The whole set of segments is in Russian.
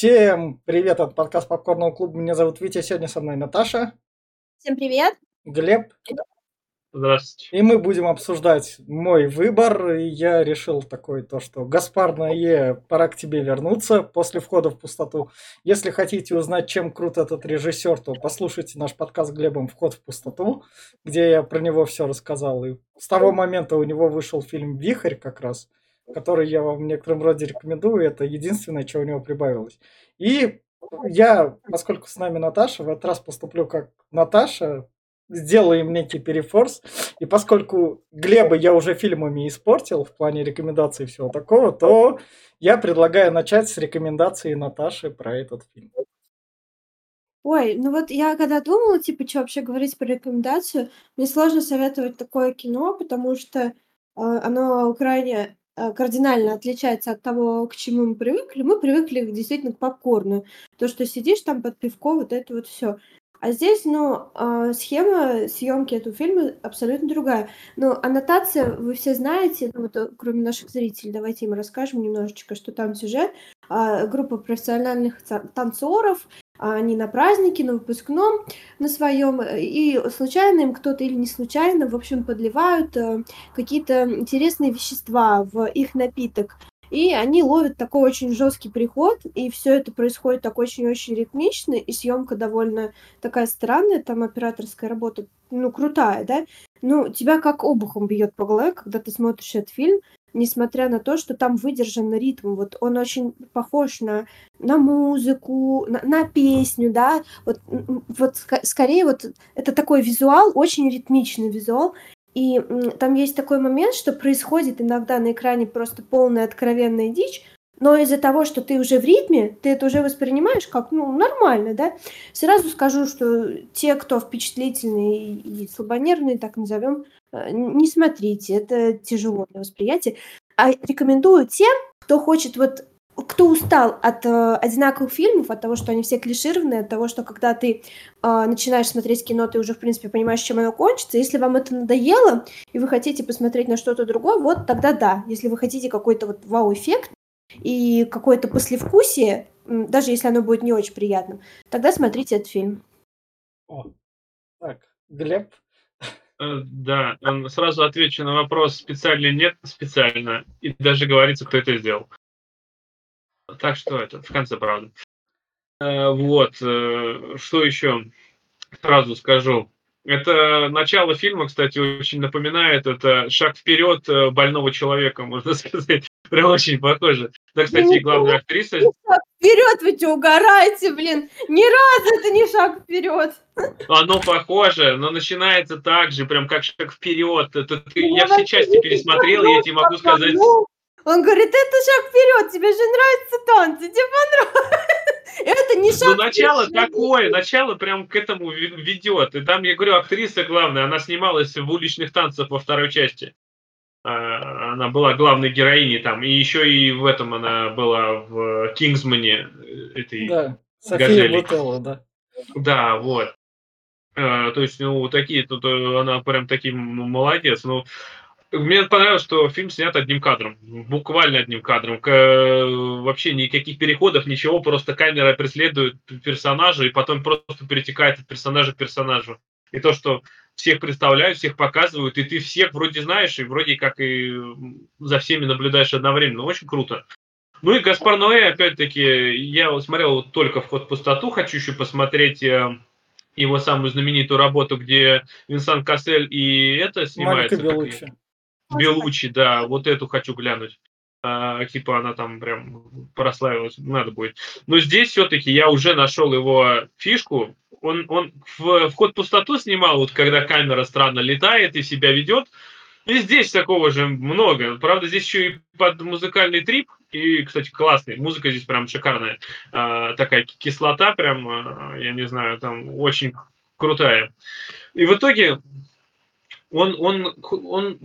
Всем привет от подкаста Попкорного клуба. Меня зовут Витя, сегодня со мной Наташа. Всем привет. Глеб. Здравствуйте. И мы будем обсуждать мой выбор. И я решил такой, то что Гаспар Ное, пора к тебе вернуться после входа в пустоту. Если хотите узнать, чем крут этот режиссер, то послушайте наш подкаст с Глебом «Вход в пустоту», где я про него все рассказал. И с того момента у него вышел фильм «Вихрь» как раз, который я вам в некотором роде рекомендую. Это единственное, что у него прибавилось. И я, поскольку с нами Наташа, в этот раз поступлю как Наташа, сделаем некий перефорс. И поскольку Глеба я уже фильмами испортил в плане рекомендаций и всего такого, то я предлагаю начать с рекомендации Наташи про этот фильм. Ой, ну вот я когда думала, типа, что вообще говорить про рекомендацию, мне сложно советовать такое кино, потому что э, оно крайне кардинально отличается от того, к чему мы привыкли. Мы привыкли действительно к попкорну. То, что сидишь там под пивко, вот это вот все. А здесь, ну, э, схема съемки этого фильма абсолютно другая. Ну, аннотация, вы все знаете, ну, вот, э, кроме наших зрителей, давайте им расскажем немножечко, что там сюжет. Э, группа профессиональных танцоров, они на празднике, на выпускном, на своем, и случайно им кто-то или не случайно, в общем, подливают э, какие-то интересные вещества в их напиток. И они ловят такой очень жесткий приход, и все это происходит так очень-очень ритмично, и съемка довольно такая странная, там операторская работа, ну, крутая, да? Ну, тебя как обухом бьет по голове, когда ты смотришь этот фильм, несмотря на то, что там выдержан ритм. Вот он очень похож на, на музыку, на, на песню, да. Вот, вот скорее вот это такой визуал, очень ритмичный визуал. И там есть такой момент, что происходит иногда на экране просто полная откровенная дичь, но из-за того, что ты уже в ритме, ты это уже воспринимаешь как, ну, нормально, да. Сразу скажу, что те, кто впечатлительные и слабонервные, так назовем, не смотрите, это тяжело для восприятия. А рекомендую тем, кто хочет вот кто устал от э, одинаковых фильмов, от того, что они все клишированные, от того, что когда ты э, начинаешь смотреть кино, ты уже, в принципе, понимаешь, чем оно кончится. Если вам это надоело, и вы хотите посмотреть на что-то другое, вот тогда да. Если вы хотите какой-то вот вау-эффект и какое-то послевкусие, даже если оно будет не очень приятным, тогда смотрите этот фильм. О, так, Глеб? Э, да, сразу отвечу на вопрос, специально нет, специально. И даже говорится, кто это сделал. Так что это в конце, правда. Э, вот, э, что еще сразу скажу. Это начало фильма, кстати, очень напоминает. Это шаг вперед э, больного человека, можно сказать. Прям очень похоже. Да, кстати, главная актриса... Шаг вперед, вы что, угораете, блин? Ни разу это не шаг вперед. Оно похоже, но начинается так же, прям как шаг вперед. Это, ты, я все части пересмотрел, я тебе могу сказать... Он говорит, это шаг вперед, тебе же нравятся танцы, тебе понравилось. Это не ну, шаг Ну, начало такое, начало прям к этому ведет. И там, я говорю, актриса главная, она снималась в уличных танцах во второй части. А, она была главной героиней там. И еще и в этом она была в Кингсмане. Э, этой да, София Бутелла, да. Да, вот. А, то есть, ну, такие, тут э, она прям таким ну, молодец. Ну, мне понравилось, что фильм снят одним кадром, буквально одним кадром. К, вообще никаких переходов, ничего, просто камера преследует персонажа и потом просто перетекает от персонажа к персонажу. И то, что всех представляют, всех показывают, и ты всех вроде знаешь, и вроде как и за всеми наблюдаешь одновременно. Очень круто. Ну и Гаспар Ноэ, опять-таки, я вот смотрел только «Вход в пустоту», хочу еще посмотреть э, его самую знаменитую работу, где Винсан Кассель и это снимается. Марика Белуччи. Белучи, да, вот эту хочу глянуть. А, типа она там прям прославилась, надо будет. Но здесь все-таки я уже нашел его фишку. Он, он в, вход в пустоту снимал, вот когда камера странно летает и себя ведет. И здесь такого же много. Правда, здесь еще и под музыкальный трип. И, кстати, классный. Музыка здесь прям шикарная. А, такая кислота прям, а, я не знаю, там очень крутая. И в итоге он, он, он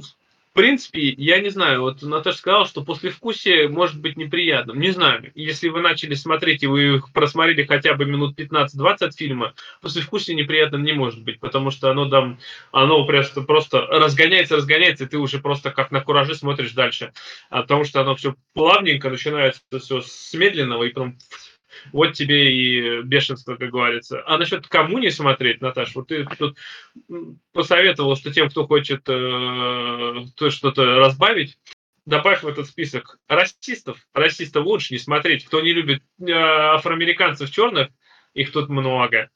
принципе, я не знаю, вот Наташа сказала, что после вкусия может быть неприятным. Не знаю, если вы начали смотреть и вы просмотрели хотя бы минут 15-20 фильма, после вкусия неприятным не может быть, потому что оно там, оно просто, просто разгоняется, разгоняется, и ты уже просто как на кураже смотришь дальше. А потому что оно все плавненько начинается все с медленного, и потом Вот тебе и бешенство, как говорится. А насчет кому не смотреть, Наташа, вот ты тут посоветовал, что тем, кто хочет э, что-то разбавить, добавь в этот список расистов. Расистов лучше не смотреть. Кто не любит э, афроамериканцев черных, их тут много.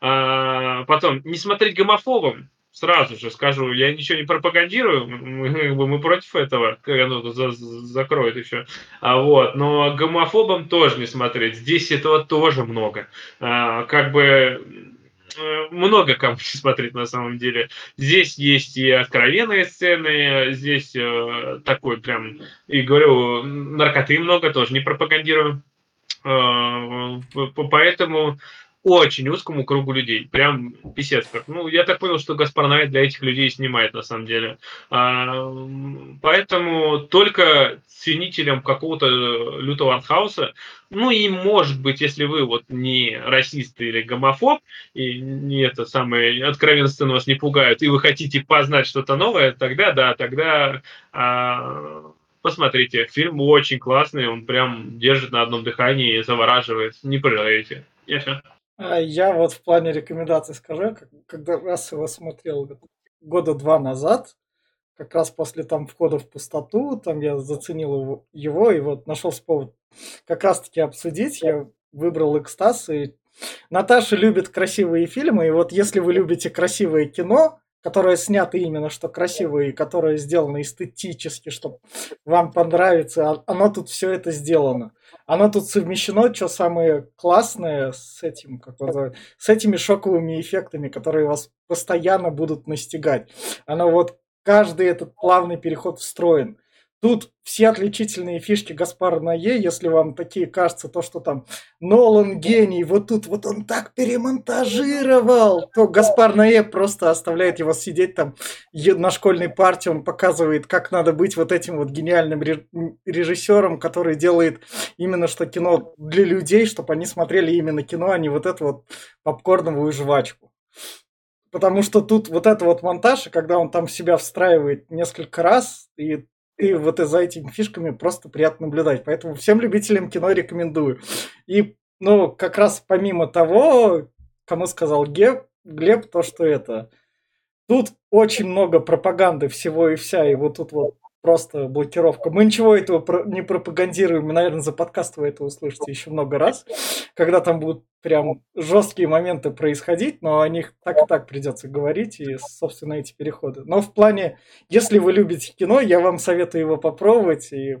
А, потом, не смотреть гомофобам сразу же скажу, я ничего не пропагандирую, мы, мы против этого, оно за, закроет еще. А вот, но гомофобам тоже не смотреть. Здесь этого тоже много. А, как бы много кому смотреть на самом деле. Здесь есть и откровенные сцены, здесь э, такой прям, и говорю, наркоты много, тоже не пропагандирую. Э, поэтому очень узкому кругу людей. Прям писец. Ну, я так понял, что Гаспар Ноэ для этих людей снимает, на самом деле. А, поэтому только ценителям какого-то лютого артхауса, ну и может быть, если вы вот не расист или гомофоб, и не это самое откровенные сцены вас не пугают, и вы хотите познать что-то новое, тогда да, тогда а, посмотрите. Фильм очень классный, он прям держит на одном дыхании и завораживает. Не пожалеете. А я вот в плане рекомендаций скажу, когда раз его смотрел года два назад, как раз после там входа в пустоту, там я заценил его, его и вот нашел повод как раз таки обсудить. Я выбрал экстаз, и Наташа любит красивые фильмы, и вот если вы любите красивое кино, которое снято именно что красивое и которое сделано эстетически, чтобы вам понравится, а, оно тут все это сделано. Оно тут совмещено, что самое классное с этим, как называют, с этими шоковыми эффектами, которые вас постоянно будут настигать. Оно вот каждый этот плавный переход встроен. Тут все отличительные фишки Гаспара Ное, если вам такие кажется, то, что там Нолан гений, вот тут вот он так перемонтажировал, то Гаспар Ное просто оставляет его сидеть там на школьной партии, он показывает, как надо быть вот этим вот гениальным режиссером, который делает именно что кино для людей, чтобы они смотрели именно кино, а не вот эту вот попкорновую жвачку. Потому что тут вот это вот монтаж, когда он там себя встраивает несколько раз, и и вот за этими фишками просто приятно наблюдать. Поэтому всем любителям кино рекомендую. И, ну, как раз помимо того, кому сказал Глеб, Глеб то, что это... Тут очень много пропаганды всего и вся, и вот тут вот просто блокировка. Мы ничего этого не пропагандируем, наверное, за подкаст вы это услышите еще много раз, когда там будут прям жесткие моменты происходить, но о них так и так придется говорить, и, собственно, эти переходы. Но в плане, если вы любите кино, я вам советую его попробовать, и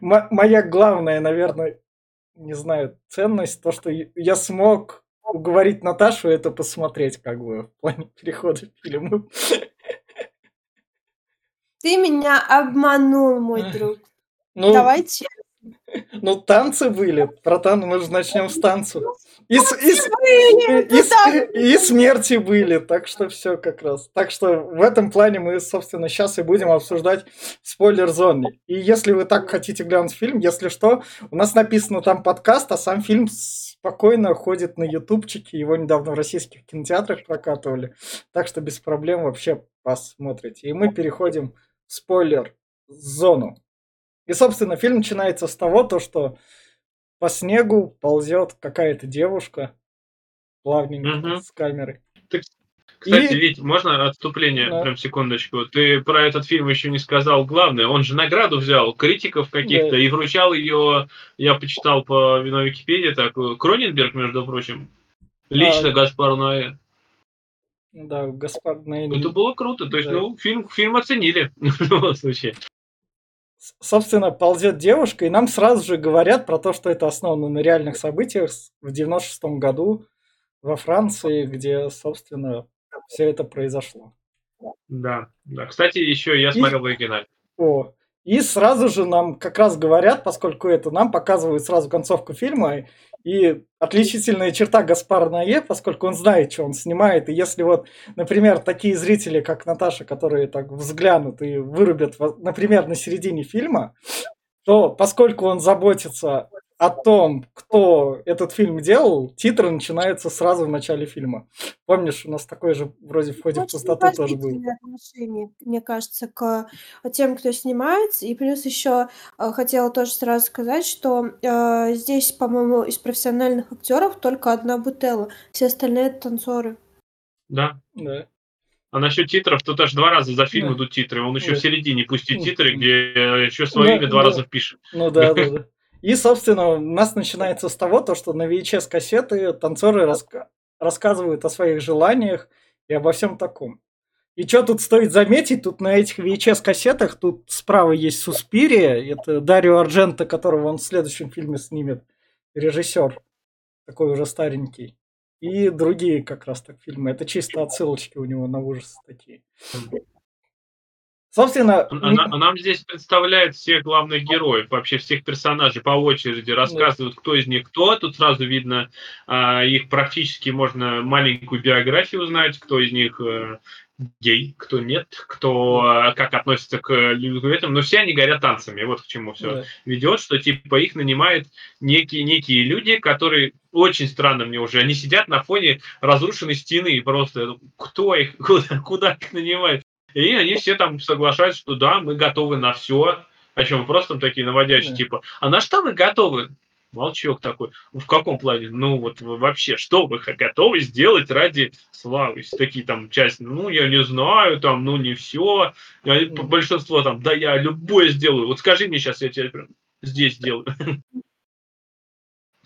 моя главная, наверное, не знаю, ценность, то, что я смог уговорить Наташу это посмотреть, как бы, в плане перехода фильма. Ты меня обманул, мой друг. Ну, Давайте. Ну, танцы были. Братан, мы же начнем с танцев. И, и, и, и, и смерти были, так что все как раз. Так что в этом плане мы, собственно, сейчас и будем обсуждать спойлер-зоне. И если вы так хотите глянуть фильм, если что, у нас написано там подкаст, а сам фильм спокойно ходит на ютубчике. Его недавно в российских кинотеатрах прокатывали. Так что без проблем вообще посмотрите. И мы переходим спойлер, зону. И, собственно, фильм начинается с того, то, что по снегу ползет какая-то девушка плавненько угу. с камерой. Ты, кстати, и... Вить, можно отступление, да. прям секундочку? Ты про этот фильм еще не сказал главное. Он же награду взял, критиков каких-то, да. и вручал ее, я почитал по на Википедии, так, Кроненберг, между прочим, лично а... Гаспар Ноэ. Да, Гаспар Ноэ. Это было круто, то есть, да. ну, фильм, фильм оценили в любом случае собственно, ползет девушка, и нам сразу же говорят про то, что это основано на реальных событиях в 96-м году во Франции, где, собственно, все это произошло. Да, да. Кстати, еще я смотрел и... в оригинале. О, и сразу же нам как раз говорят, поскольку это нам показывают сразу концовку фильма, и отличительная черта Гаспара Ное, поскольку он знает, что он снимает. И если вот, например, такие зрители, как Наташа, которые так взглянут и вырубят, например, на середине фильма, то поскольку он заботится о том, кто этот фильм делал, титры начинаются сразу в начале фильма. Помнишь, у нас такой же вроде в ходе в Очень пустоту тоже был. отношение, мне кажется, к тем, кто снимается. И плюс еще э, хотела тоже сразу сказать, что э, здесь, по-моему, из профессиональных актеров только одна Бутелла, все остальные это танцоры. Да. Да. А насчет титров, тут аж два раза за фильм Да. идут титры. Он еще Да. в середине пустит титры, где э, еще свое Да, имя два да. раза впишет. Ну да, да, да. И, собственно, у нас начинается с того, то, что на VHS-кассеты танцоры раска- рассказывают о своих желаниях и обо всем таком. И что тут стоит заметить, тут на этих VHS-кассетах, тут справа есть Суспирия, это Дарио Ардженто, которого он в следующем фильме снимет, режиссер, такой уже старенький. И другие как раз так фильмы. Это чисто отсылочки у него на ужасы такие. Собственно, Она, а нам здесь представляет всех главных героев, вообще всех персонажей по очереди, рассказывают, кто из них кто. Тут сразу видно а, их практически можно маленькую биографию узнать, кто из них э, гей, кто нет, кто э, как относится к людям. Но все они горят танцами. Вот к чему все да. ведет, что типа их нанимают некие, некие люди, которые очень странно мне уже, они сидят на фоне разрушенной стены, и просто кто их, куда, куда их нанимают? И они все там соглашаются, что да, мы готовы на все. О чем просто там такие наводящие, Да. типа, а на что вы готовы? Молчок такой. В каком плане? Ну вот вообще, что вы готовы сделать ради славы? Такие там части, ну я не знаю, там, ну не все. Большинство там, да я любое сделаю. Вот скажи мне сейчас, я тебе прям здесь сделаю.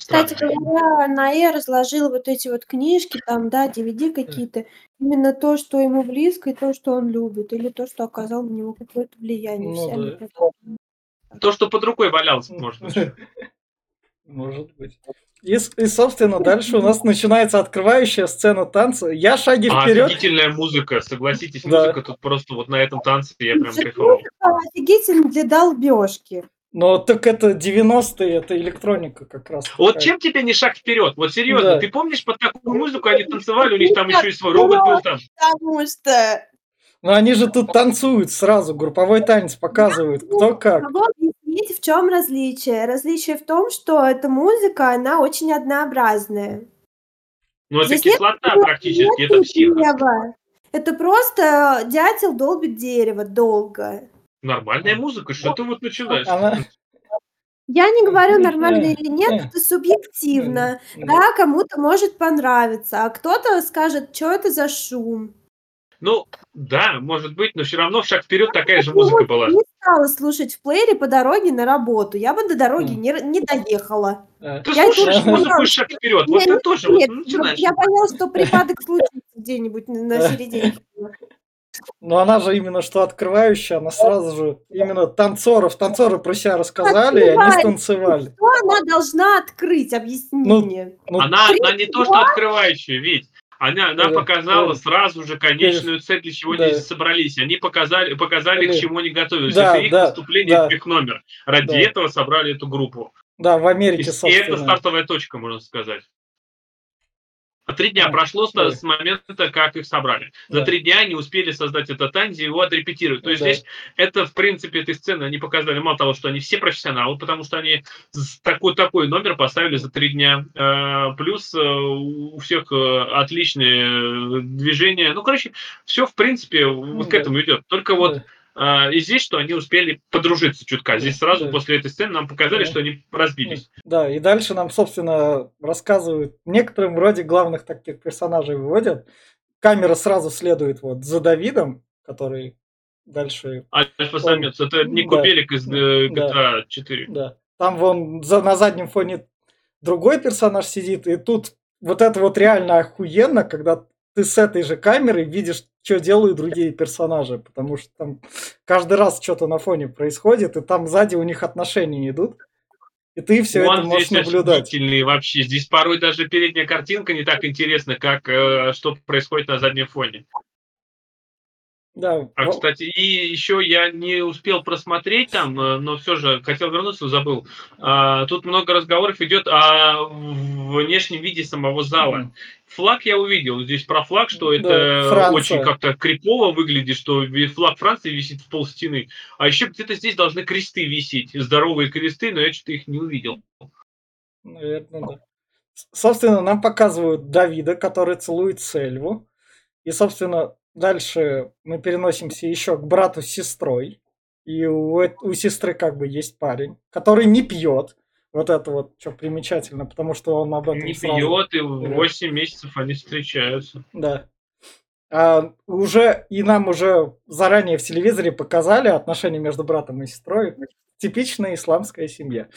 Кстати Странно. говоря, Наэ разложил вот эти вот книжки, там, да, DVD какие-то, именно то, что ему близко, и то, что он любит, или то, что оказало на него какое-то влияние. Ну да. То, что под рукой валялось, может быть. Может быть. И, с- и, собственно, дальше у нас начинается открывающая сцена танца. Я шаги А вперед. офигительная музыка, согласитесь, Да. музыка тут просто вот на этом танце я прям Слушай, кайфовал. офигительно для долбежки. Но так это 90-е, это электроника как раз. Вот такая. чем тебе не шаг вперед? Вот серьезно, Да. ты помнишь под такую музыку они танцевали, у них там еще и свой робот был там. Потому что Ну они же тут танцуют сразу, групповой танец показывают, кто как. могу объяснить, в чем различие. Различие в том, что эта музыка, она очень однообразная. Ну это Здесь нет кислота практически, это психо. Это просто дятел долбит дерево долго. Нормальная музыка, что ты вот начинаешь? Я не говорю, нормально или нет, это субъективно. Да, кому-то может понравиться, а кто-то скажет, что это за шум. Ну, да, может быть, но все равно в шаг вперед такая же музыка была. Не стала слушать в плеере по дороге на работу. Я бы до дороги не, не доехала. Ты Я слушаешь музыку шаг вперед. Вот Я ты тоже вот Нет, начинаешь. я поняла, что припадок случится где-нибудь на середине. Но она же именно что открывающая, она сразу же именно танцоров, танцоры про себя рассказали, и они станцевали. Что она должна открыть? Объясни Ну, мне. Ну, Она, она не то, что открывающая, ведь она, она Да, показала да. сразу же конечную цель, для чего Да. они здесь собрались. Они показали, показали, к чему они готовились. Да, это их да, выступление, да. это их номер. Ради Да. этого собрали эту группу. да, в И, Америке, и это собственно. стартовая точка, можно сказать. А Три дня прошло с, да. с момента, как их собрали. За Да. три дня они успели создать этот танец и его отрепетировать. То есть Да. здесь это, в принципе, этой сцены они показали, мало того, что они все профессионалы, потому что они такой, такой номер поставили за три дня. Э, Плюс э, у всех э, отличные движения. Ну, короче, все, в принципе, вот к Да. этому идет. Только вот и здесь, что они успели подружиться чутка. Здесь сразу Да. после этой сцены нам показали, Да. что они разбились. Да, и дальше нам, собственно, рассказывают, некоторым вроде главных таких персонажей выводят. Камера сразу следует вот за Давидом, который дальше, Альфа-самец. Это Нико да, Белик из э, да. GTA 4. да. Там вон за, на заднем фоне другой персонаж сидит, и тут вот это вот реально охуенно, когда ты с этой же камерой видишь, что делают другие персонажи, потому что там каждый раз что-то на фоне происходит, и там сзади у них отношения идут, и ты все это Он можешь здесь наблюдать. вообще. Здесь порой даже передняя картинка не так интересна, как э, что происходит на заднем фоне. Да, А, кстати, и еще я не успел просмотреть там, э, но все же хотел вернуться, забыл. А, Тут много разговоров идет о внешнем виде самого зала. Флаг я увидел. Здесь про флаг, что Да, это Франция. очень как-то крипово выглядит, что флаг Франции висит в пол стены. А еще где-то здесь должны кресты висеть. Здоровые кресты, но я что-то их не увидел. Наверное, да. Собственно, нам показывают Давида, который целует Сельву. И, собственно, дальше мы переносимся еще к брату с сестрой. И у, у сестры как бы есть парень, который не пьет. Вот это вот что примечательно, потому что он об этом Не сразу... пьет, и 8 месяцев они встречаются. Да. А уже и нам уже заранее в телевизоре показали отношения между братом и сестрой. Типичная исламская семья,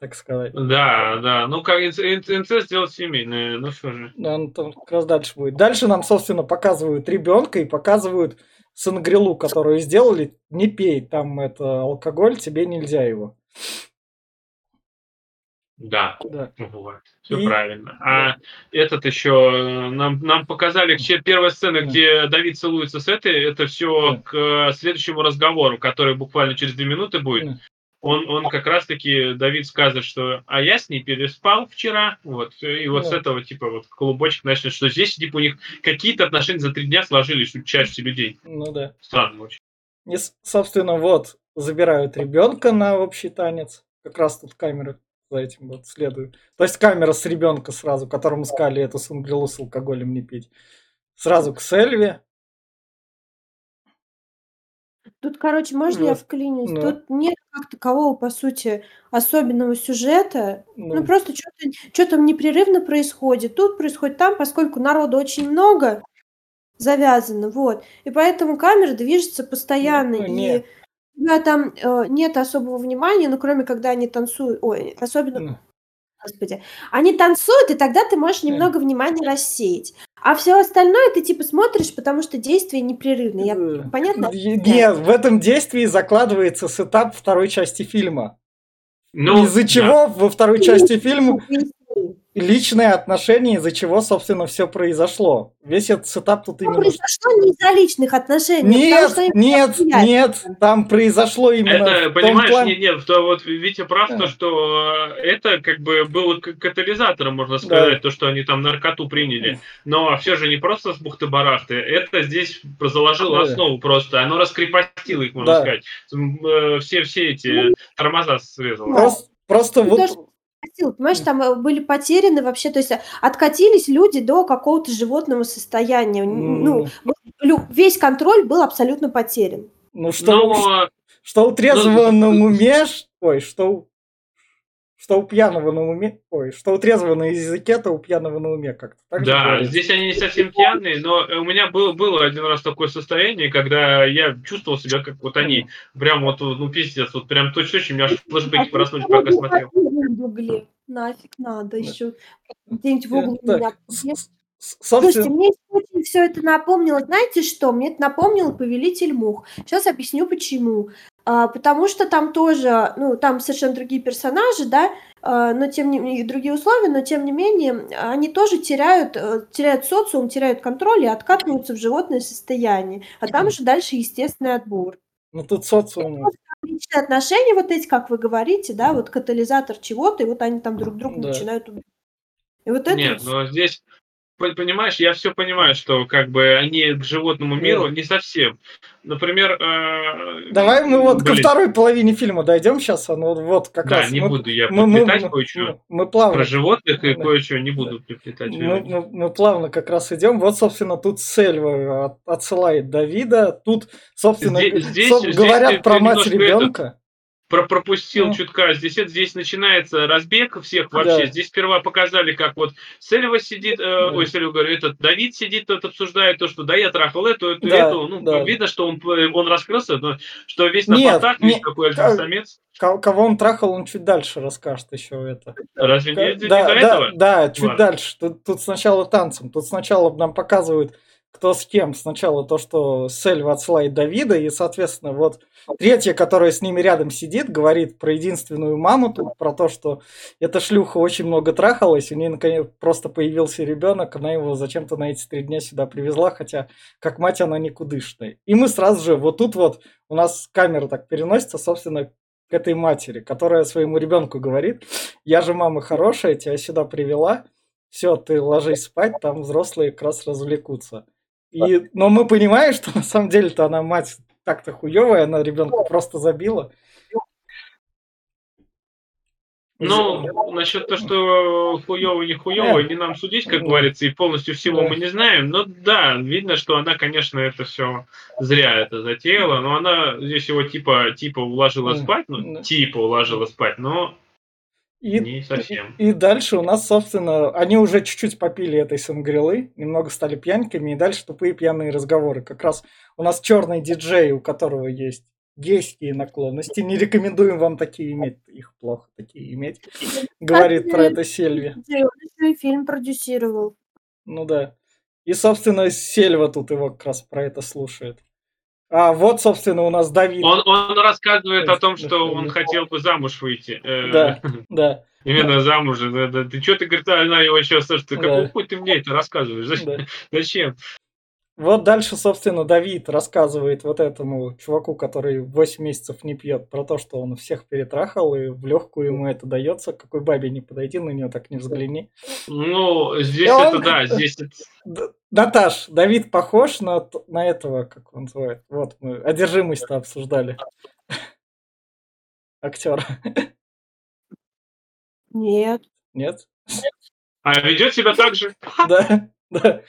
так сказать. Да, да. Ну, как инцест сделать семейный, ну что же. Да, ну там как раз дальше будет. Дальше нам, собственно, показывают ребенка и показывают сангрилу, которую сделали. Не пей, там это алкоголь, тебе нельзя его. Да, Да. вот. Все И- правильно. А этот еще нам, нам показали че- первая сцена, Да. где Давид целуется с этой, это все Да. к э, следующему разговору, который буквально через две минуты будет. Да. Он, он как раз-таки, Давид скажет, что а я с ней переспал вчера, вот, и вот с Да. этого, типа, вот клубочек начнет, что здесь, типа, у них какие-то отношения за три дня сложились у части людей. Ну да. Странно очень. И, с- собственно, вот забирают ребенка на общий танец. Как раз тут камера за этим вот следует. То есть камера с ребенка сразу, которому сказали эту сангрилу с алкоголем не пить. Сразу к Сельве. Тут, короче, можно я Вот. вклинюсь? Ну. Тут нет как такового, по сути, особенного сюжета. Ну, Ну, просто что-то что там непрерывно происходит. Тут происходит там, поскольку народу очень много завязано, вот. И поэтому камера движется постоянно. Ну, и нет. у тебя там э, нет особого внимания, ну, кроме когда они танцуют. Ой, особенно ну, Господи. Они танцуют, и тогда ты можешь немного внимания рассеять. А все остальное ты типа смотришь, потому что действие непрерывное. Я... э, Понятно? Нет, в этом действии закладывается setup второй части фильма. Ну, из-за да. чего во второй части фильма Поясни. личные отношения, из-за чего, собственно, все произошло. Весь этот setup тут Ну, именно... произошло не из-за личных отношений, Нет, нет, нет, там произошло именно Это, в том понимаешь, плане- нет, нет, то вот Витя прав, Да. то, что э, это как бы было катализатором, можно сказать, то, что они там наркоту приняли. Но все же не просто с бухты-барахты, это здесь заложило Да. основу просто, оно раскрепостило их, можно Да. сказать. Э, Все, все эти тормоза срезало. Просто, просто Ну, вот... спросил, Понимаешь, там э, были потеряны вообще, то есть э, откатились люди до какого-то животного состояния. Ну, вот лю- весь контроль был абсолютно потерян. Ну, что, Но что у трезвого ну, на уме, ой, что у, что у пьяного на уме, ой, что у трезвого на языке, то у пьяного на уме как-то. Так Да, здесь они не совсем пьяные, но у меня был, было один раз такое состояние, когда я чувствовал себя как вот они. Прям вот, ну, пиздец, вот прям точно-точно, у меня аж флешбеки проснулись, пока смотрел. В угле. Нафиг надо еще. Где-нибудь в углу меня. Слушайте, мне очень все это напомнило, знаете что? Мне это напомнило «Повелитель мух». Сейчас объясню, почему. А, потому что там тоже, ну, там совершенно другие персонажи, да, а, но тем не менее, другие условия, но тем не менее, они тоже теряют, э, теряют социум, теряют контроль и откатываются в животное состояние. А там же дальше естественный отбор. ну тут социум, Личные отношения, вот эти, как вы говорите, да, вот катализатор чего-то, и вот они там друг друга Да. начинают убивать. И вот это Нет, но здесь, по- понимаешь, я все понимаю, что как бы они к животному миру не совсем. Например, э, Давай мы вот ко блин, второй половине фильма дойдем сейчас, оно вот как Да, раз. не мы, буду я мы, мы, приплетать мы- кое-что. мы- мы плавно Про животных и Да. кое-что не буду приплетать. Мы, мы- мы плавно как раз идем. Вот, собственно, тут Сельва от- отсылает Давида. Тут, собственно, Здесь- здесь- соб- здесь говорят ты- про мать ребенка. Про пропустил Ну. чутка. Здесь, это- здесь начинается разбег всех вообще. Да. Здесь сперва показали, как вот Сельва сидит, э, ой, Сельва говорю, этот Давид сидит, тут обсуждает то, что да, я трахал эту, эту, Да, эту. Ну, да. видно, что он, он раскрылся, но что весь на Нет, потах, весь не- какой как- альфа-самец. Ко- Кого он трахал, он чуть дальше расскажет еще это. Разве не, не да, до да, этого? да, чуть Ладно. дальше. Тут, тут сначала танцем. Тут сначала нам показывают, кто с кем. Сначала то, что Сельва отсылает Давида, и, соответственно, вот третья, которая с ними рядом сидит, говорит про единственную маму, тут про то, что эта шлюха очень много трахалась, у нее наконец просто появился ребенок, она его зачем-то на эти три дня сюда привезла, хотя как мать она никудышная. И мы сразу же, вот тут вот у нас камера так переносится, собственно, к этой матери, которая своему ребенку говорит, я же мама хорошая, тебя сюда привела, все, ты ложись спать, там взрослые как раз развлекутся. И, но мы понимаем, что на самом деле-то она мать так-то хуевая, она ребенка просто забила. Ну, насчет того, что хуёво не хуёво, не нам судить, как говорится, и полностью всего мы не знаем. Но да, видно, что она, конечно, это все зря это затеяла, но она здесь его типа типа уложила спать, ну типа уложила спать, но и, не совсем. И, и дальше у нас, собственно, они уже чуть-чуть попили этой сангрилы, немного стали пьяньками, и дальше тупые пьяные разговоры. Как раз у нас черный диджей, у которого есть гейские наклонности. Не рекомендуем вам такие иметь. Их плохо такие иметь. Говорит про это Сельви. Он фильм продюсировал. Ну да. И, собственно, Сельва тут его как раз про это слушает. А вот, собственно, у нас Давид. Он, он рассказывает о том, что он хотел бы замуж выйти. Э, да, да. Именно замуж. Да, да. Ты что ты, говорит, она его сейчас, слушай, ты какой хуй ты мне это рассказываешь? Зачем? Зачем? Вот дальше, собственно, Давид рассказывает вот этому чуваку, который 8 месяцев не пьет, про то, что он всех перетрахал, и в легкую ему это дается. Какой бабе не подойди, на нее так не взгляни. Ну, здесь и это он... да, здесь это... Наташ, Давид похож на, на этого, как он называет. Вот, мы одержимость-то обсуждали. Актера. Нет. Нет? А ведет себя так же? Да, да.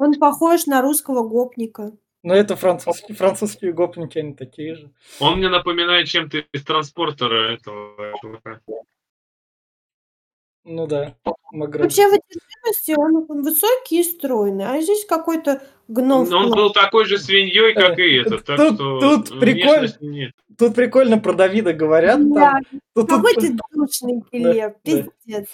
Он похож на русского гопника. Но это французские, французские гопники, они такие же. Он мне напоминает чем-то из транспортера этого чувака. Ну да. Маград. Вообще в одержимости он, он высокий и стройный, а здесь какой-то гном. Но он был такой же свиньей, как и этот. Так тут, что тут прикольно. Нет. Тут прикольно про Давида говорят. Да, там, тут, какой тут, ты душный, Глеб, да, пиздец.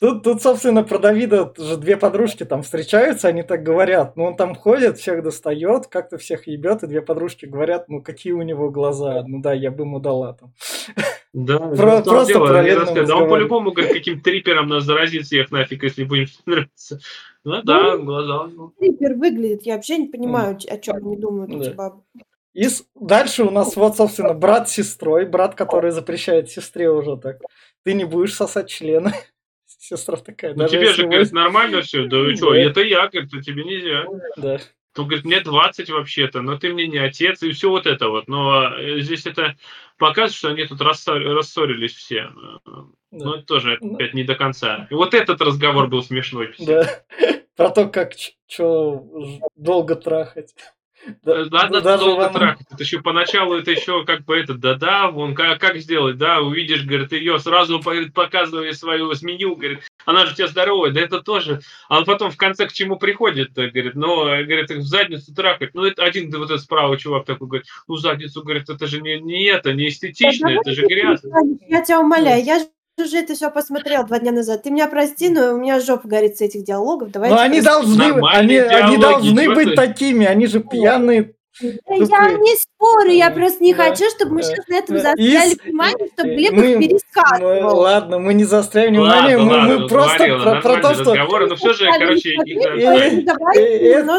Тут, тут, собственно, про Давида же две подружки там встречаются, они так говорят. Ну, он там ходит, всех достает, как-то всех ебет, и две подружки говорят, ну, какие у него глаза. Ну да, я бы ему дала там. Да, Про, просто дело, параллельно Да он по-любому, говорит, каким трипером нас заразит всех нафиг, если будем нравиться. Ну да, ну, глаза. Трипер выглядит, я вообще не понимаю, о чем они думают эти бабы. И дальше у нас вот, собственно, брат с сестрой, брат, который запрещает сестре уже так. Ты не будешь сосать члены. Сестра такая. Ну тебе же, говорит, нормально все. Да и что, это я, говорит, а тебе нельзя. Да. Он говорит, мне 20 вообще-то, но ты мне не отец, и все вот это вот. Но э, здесь это показывает, что они тут рассорились все. Да. Но это тоже ну. опять не до конца. И вот этот разговор был смешной. Да. Про то, как что долго трахать. Ладно, даже долго вам... трахать. Это еще поначалу это еще как бы это, да-да, вон как, как сделать, да, увидишь, говорит, ее сразу говорит, показывая свою змею, говорит, она же тебя здоровая, да это тоже. А потом в конце к чему приходит, говорит, ну, говорит, в задницу трахать. Ну, это один вот этот справа чувак такой говорит, ну, задницу, говорит, это же не, не это, не эстетично, это же грязно. Я тебя умоляю, я уже это все посмотрел два дня назад. Ты меня прости, но у меня жопа горит с этих диалогов. Давай. Но они должны, они, они должны быть такими, они же пьяные. Я не спорю, я просто не хочу, чтобы мы сейчас на этом заостряли внимание, чтобы Глеб их пересказывал. Ладно, мы не заостряем внимание, мы просто про то, что... Но все же, короче...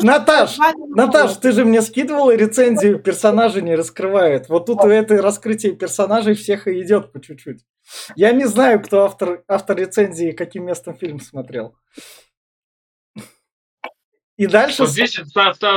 Наташ, Наташ, ты же мне скидывала рецензию персонажей не раскрывает. Вот тут у этой раскрытия персонажей всех и идет по чуть-чуть. Я не знаю, кто автор, автор рецензии, каким местом фильм смотрел. И дальше... Вот здесь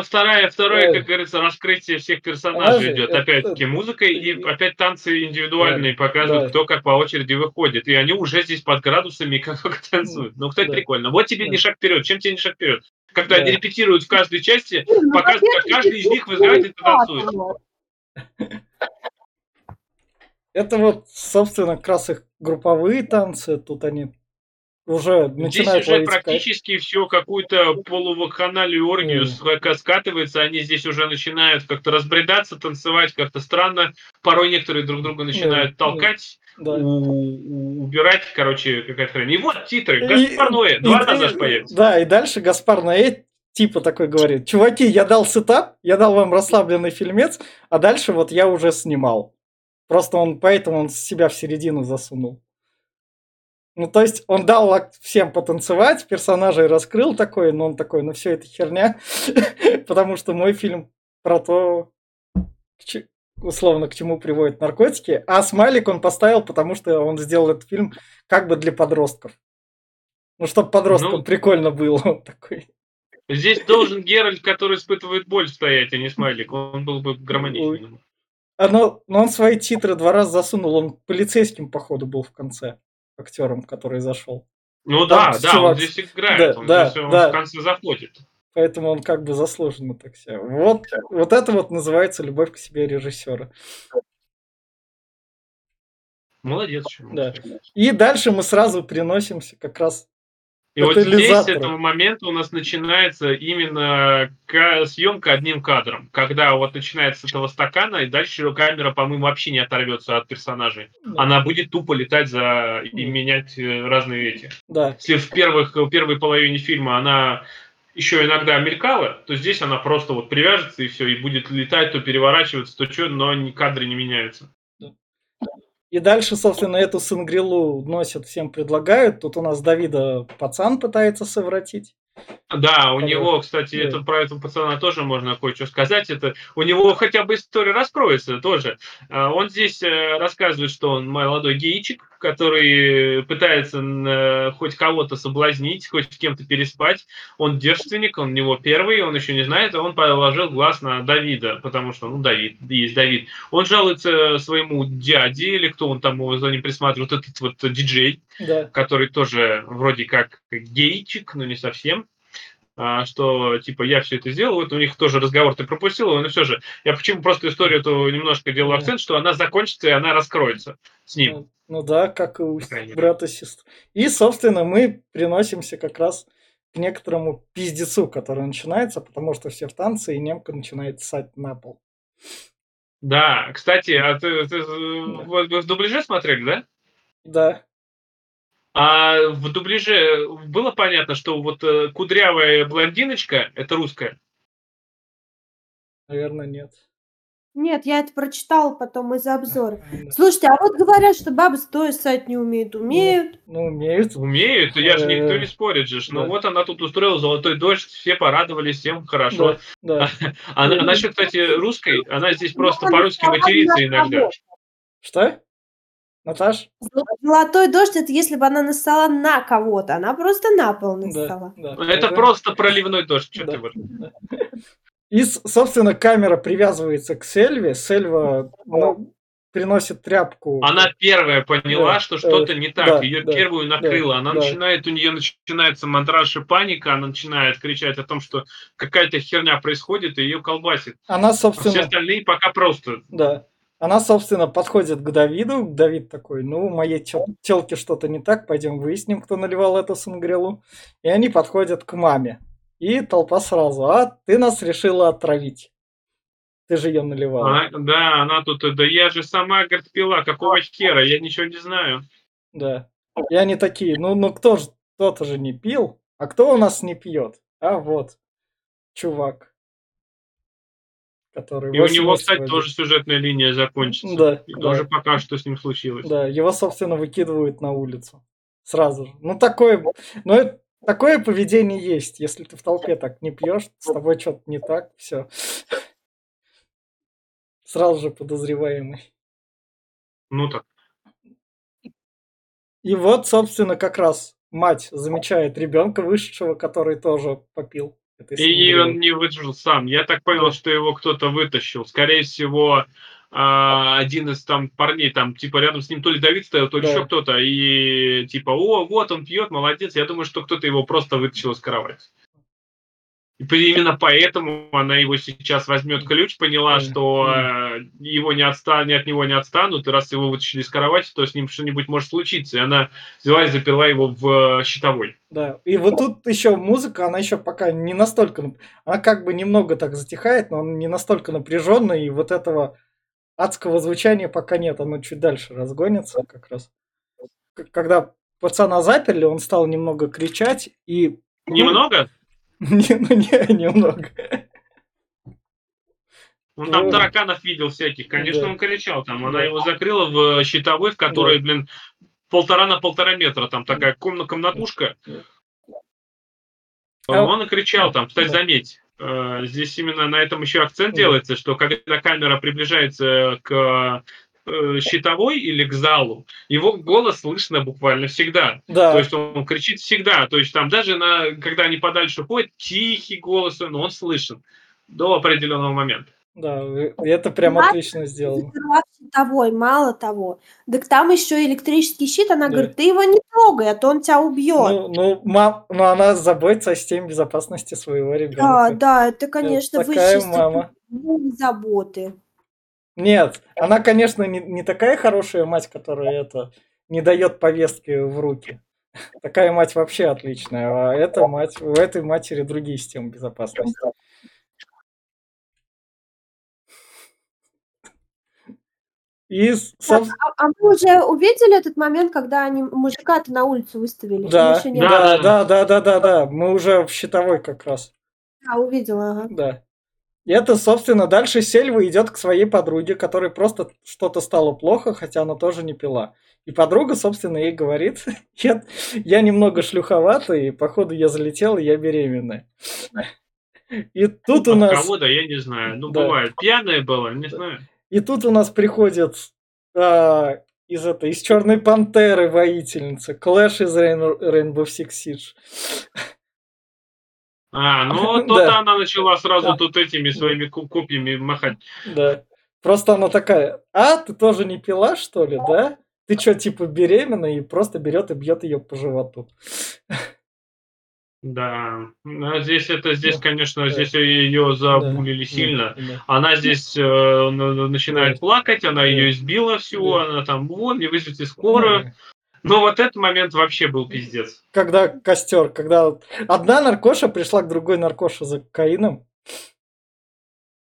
вторая, второе, как говорится, раскрытие всех персонажей идет. Опять-таки музыка и опять танцы индивидуальные показывают, кто как по очереди выходит. И они уже здесь под градусами как, танцуют. Ну, кстати, прикольно. Вот тебе не шаг вперед. Чем тебе не шаг вперед? Когда они репетируют в каждой части, ну, показывают, как каждый из них вызывает и танцует. Это вот, собственно, как раз их групповые танцы. Тут они уже начинают Здесь уже практически все какую-то полувакханалию оргию mm. скатывается, они здесь уже начинают как-то разбредаться, танцевать как-то странно, порой некоторые друг друга начинают mm. толкать. Да. У, убирать, короче, какая-то хрень. И вот титры, Гаспар Ноэ, два раза же появится. Да, и дальше Гаспар Ноэ типа такой говорит, чуваки, я дал сетап, я дал вам расслабленный фильмец, а дальше вот я уже снимал. Просто он, поэтому он себя в середину засунул. Ну, то есть он дал всем потанцевать, персонажей раскрыл такой, но он такой, ну все это херня, потому что мой фильм про то, условно, к чему приводят наркотики, а смайлик он поставил, потому что он сделал этот фильм как бы для подростков. Ну, чтобы подросткам ну, прикольно было, он такой. Здесь должен Геральт, который испытывает боль, стоять, а не смайлик. Он был бы гармоничным. Оно, но он свои титры два раза засунул, он полицейским, походу, был в конце актером, который зашел. Ну Там да, да, чувак- он здесь играет, да, он да, здесь он да. в конце заплатит. Поэтому он как бы заслуженно так себя. Вот, вот это вот называется любовь к себе режиссера. Молодец. Да. И дальше мы сразу переносимся как раз. И вот здесь, с этого момента у нас начинается именно ка- съемка одним кадром. Когда вот начинается с этого стакана, и дальше камера, по-моему, вообще не оторвется от персонажей. Она будет тупо летать за и менять э, разные эти. Да, Если в, первых, в первой половине фильма она еще иногда мелькала, то здесь она просто вот привяжется и все, и будет летать, то переворачиваться, то что, но кадры не меняются. И дальше, собственно, эту Сангрилу носят, всем предлагают. Тут у нас Давида пацан пытается совратить. Да, у Понятно. него, кстати, Да. это про этого пацана тоже можно кое-что сказать. Это у него хотя бы история раскроется тоже. А, Он здесь э, рассказывает, что он молодой гейчик, который пытается э, хоть кого-то соблазнить, хоть с кем-то переспать. Он девственник, он у него первый, он еще не знает, а он положил глаз на Давида, потому что, ну, Давид, есть Давид. Он жалуется своему дяде, или кто он там его за ним присматривает, вот этот вот диджей, Да, который тоже вроде как гейчик, но не совсем, что типа я все это сделал, вот у них тоже разговор ты пропустил, но все же, я почему просто историю эту немножко делал Да. акцент, что она закончится и она раскроется с ним. ну, ну да, как и у брата сестры. И, собственно, мы приносимся как раз к некоторому пиздецу, который начинается, потому что все в танце, и немка начинает ссать на пол. Да, кстати, а ты, ты, вы, вы в дубляже смотрели, да? Да, А в дубляже было понятно, что вот э, кудрявая блондиночка это русская. наверное, нет. Нет, я это прочитала потом из обзора. Слушайте, а вот говорят, что бабы стоя ссать не умеют. Умеют. Ну, умеют. Умеют, я же никто Э, не спорит же. Ну да. вот она тут устроила золотой дождь, все порадовались, всем хорошо. Да, да. А Мгм. насчет, кстати, русской, она здесь просто она по-русски матерится иногда. Что? Наташ? Золотой дождь это если бы она нассала на кого-то. Она просто на пол Да, нассала. да. Это просто проливной дождь, что Да, ты вот. да. И, собственно, камера привязывается к Сельве. Сельва ну, приносит тряпку. Она первая поняла, Да, что что-то э, не так. да, Ее да, первую накрыло. Она да. начинает, у нее начинается мандраж и паника, она начинает кричать о том, что какая-то херня происходит, и ее колбасит. Она, А все собственно, остальные пока просто. да. Она, собственно, подходит к Давиду. Давид такой, ну, моей телке что-то не так, пойдем выясним, кто наливал эту сангрелу. И они подходят к маме. И толпа сразу, а ты нас решила отравить. Ты же ее наливала. Она- да, она тут, да я же сама, говорит, пила, какого хера, я ничего не знаю. Да. И они такие, ну, ну кто же, кто-то же не пил, а кто у нас не пьет? А вот, чувак, который И у 8 него, кстати, тоже сюжетная линия закончится. Да, И да. тоже пока что с ним случилось. Да, его, собственно, выкидывают на улицу. Сразу же. Ну, такое, ну, это- такое поведение есть. Если ты в толпе так не пьешь, с тобой что-то не так, все. Сразу же подозреваемый. Ну так. И вот, собственно, как раз мать замечает ребенка вышедшего, который тоже попил. И он не выжил сам. Я так понял, что его кто-то вытащил. Скорее всего, а, один из там парней, там, типа, рядом с ним то ли Давид стоял, то ли Да. еще кто-то. И типа, о, вот он пьет, молодец. Я думаю, что кто-то его просто вытащил из кровати. И именно поэтому она его сейчас возьмет ключ, поняла, что э, его не отстанет, от него не отстанут, и раз его вытащили из кровати, то с ним что-нибудь может случиться. И она взяла и заперла его в э, щитовой. Да. И вот тут еще музыка, она еще пока не настолько... Она как бы немного так затихает, но она не настолько напряженная, и вот этого адского звучания пока нет. Оно чуть дальше разгонится как раз. Когда пацана заперли, он стал немного кричать, и... Немного? Не, ну не, немного. Он там Ну, тараканов видел всяких. Конечно, он кричал там. Она его закрыла в щитовой, в которой, блин, полтора на полтора метра. Там такая комна комнатушка. А Он кричал там. Кстати, заметь, э, здесь именно на этом еще акцент делается, что когда камера приближается к э, щитовой или к залу, его голос слышно буквально всегда. Да, То есть он кричит всегда. То есть там даже на, когда они подальше ходят, тихий голос, но он слышен до определенного момента. Да, это прям Ладно, отлично сделано. щитовой, мало того. Дак там еще электрический щит, она Да. говорит: "Ты его не трогай, а то он тебя убьет". Ну, ну, мам, ну она заботится о системе безопасности своего Да, ребенка. да, это, конечно, такая высшей мама. заботы. Нет, она, конечно, не, не такая хорошая мать, которая это не дает повестки в руки. Такая мать вообще отличная, а эта мать, у этой матери другие системы безопасности. И, соб- а, а мы уже увидели этот момент, когда они мужика-то на улицу выставили? Да, да, да. да, да, да, да, да, мы уже в щитовой как раз, Да, увидела, ага. да. И это, собственно, дальше Сельва идет к своей подруге, которой просто что-то стало плохо, хотя она тоже не пила. И подруга, собственно, ей говорит, я, я немного шлюховата, и походу я залетела, я беременная. И тут у нас... кого-то, я не знаю. Ну, Да. бывает. Пьяная была, не знаю. И тут у нас приходит а, из этой из Черной Пантеры воительница, Клэш из Rain- Rainbow Six Siege. А, ну, Да. то-то она начала сразу Да. тут этими своими копьями махать. Да. Просто она такая, а, ты тоже не пила, что ли, да? Ты что, типа беременна? И просто берет и бьет ее по животу. Да. А здесь это, здесь, Да. конечно, Да. здесь ее забулили Да, сильно. да, да. Она здесь э, начинает Да. плакать, она Да. ее избила всю, Да. она там, вон, не вызовите скорую. Но вот этот момент вообще был пиздец. Когда костер, когда одна наркоша пришла к другой наркоше за кокаином.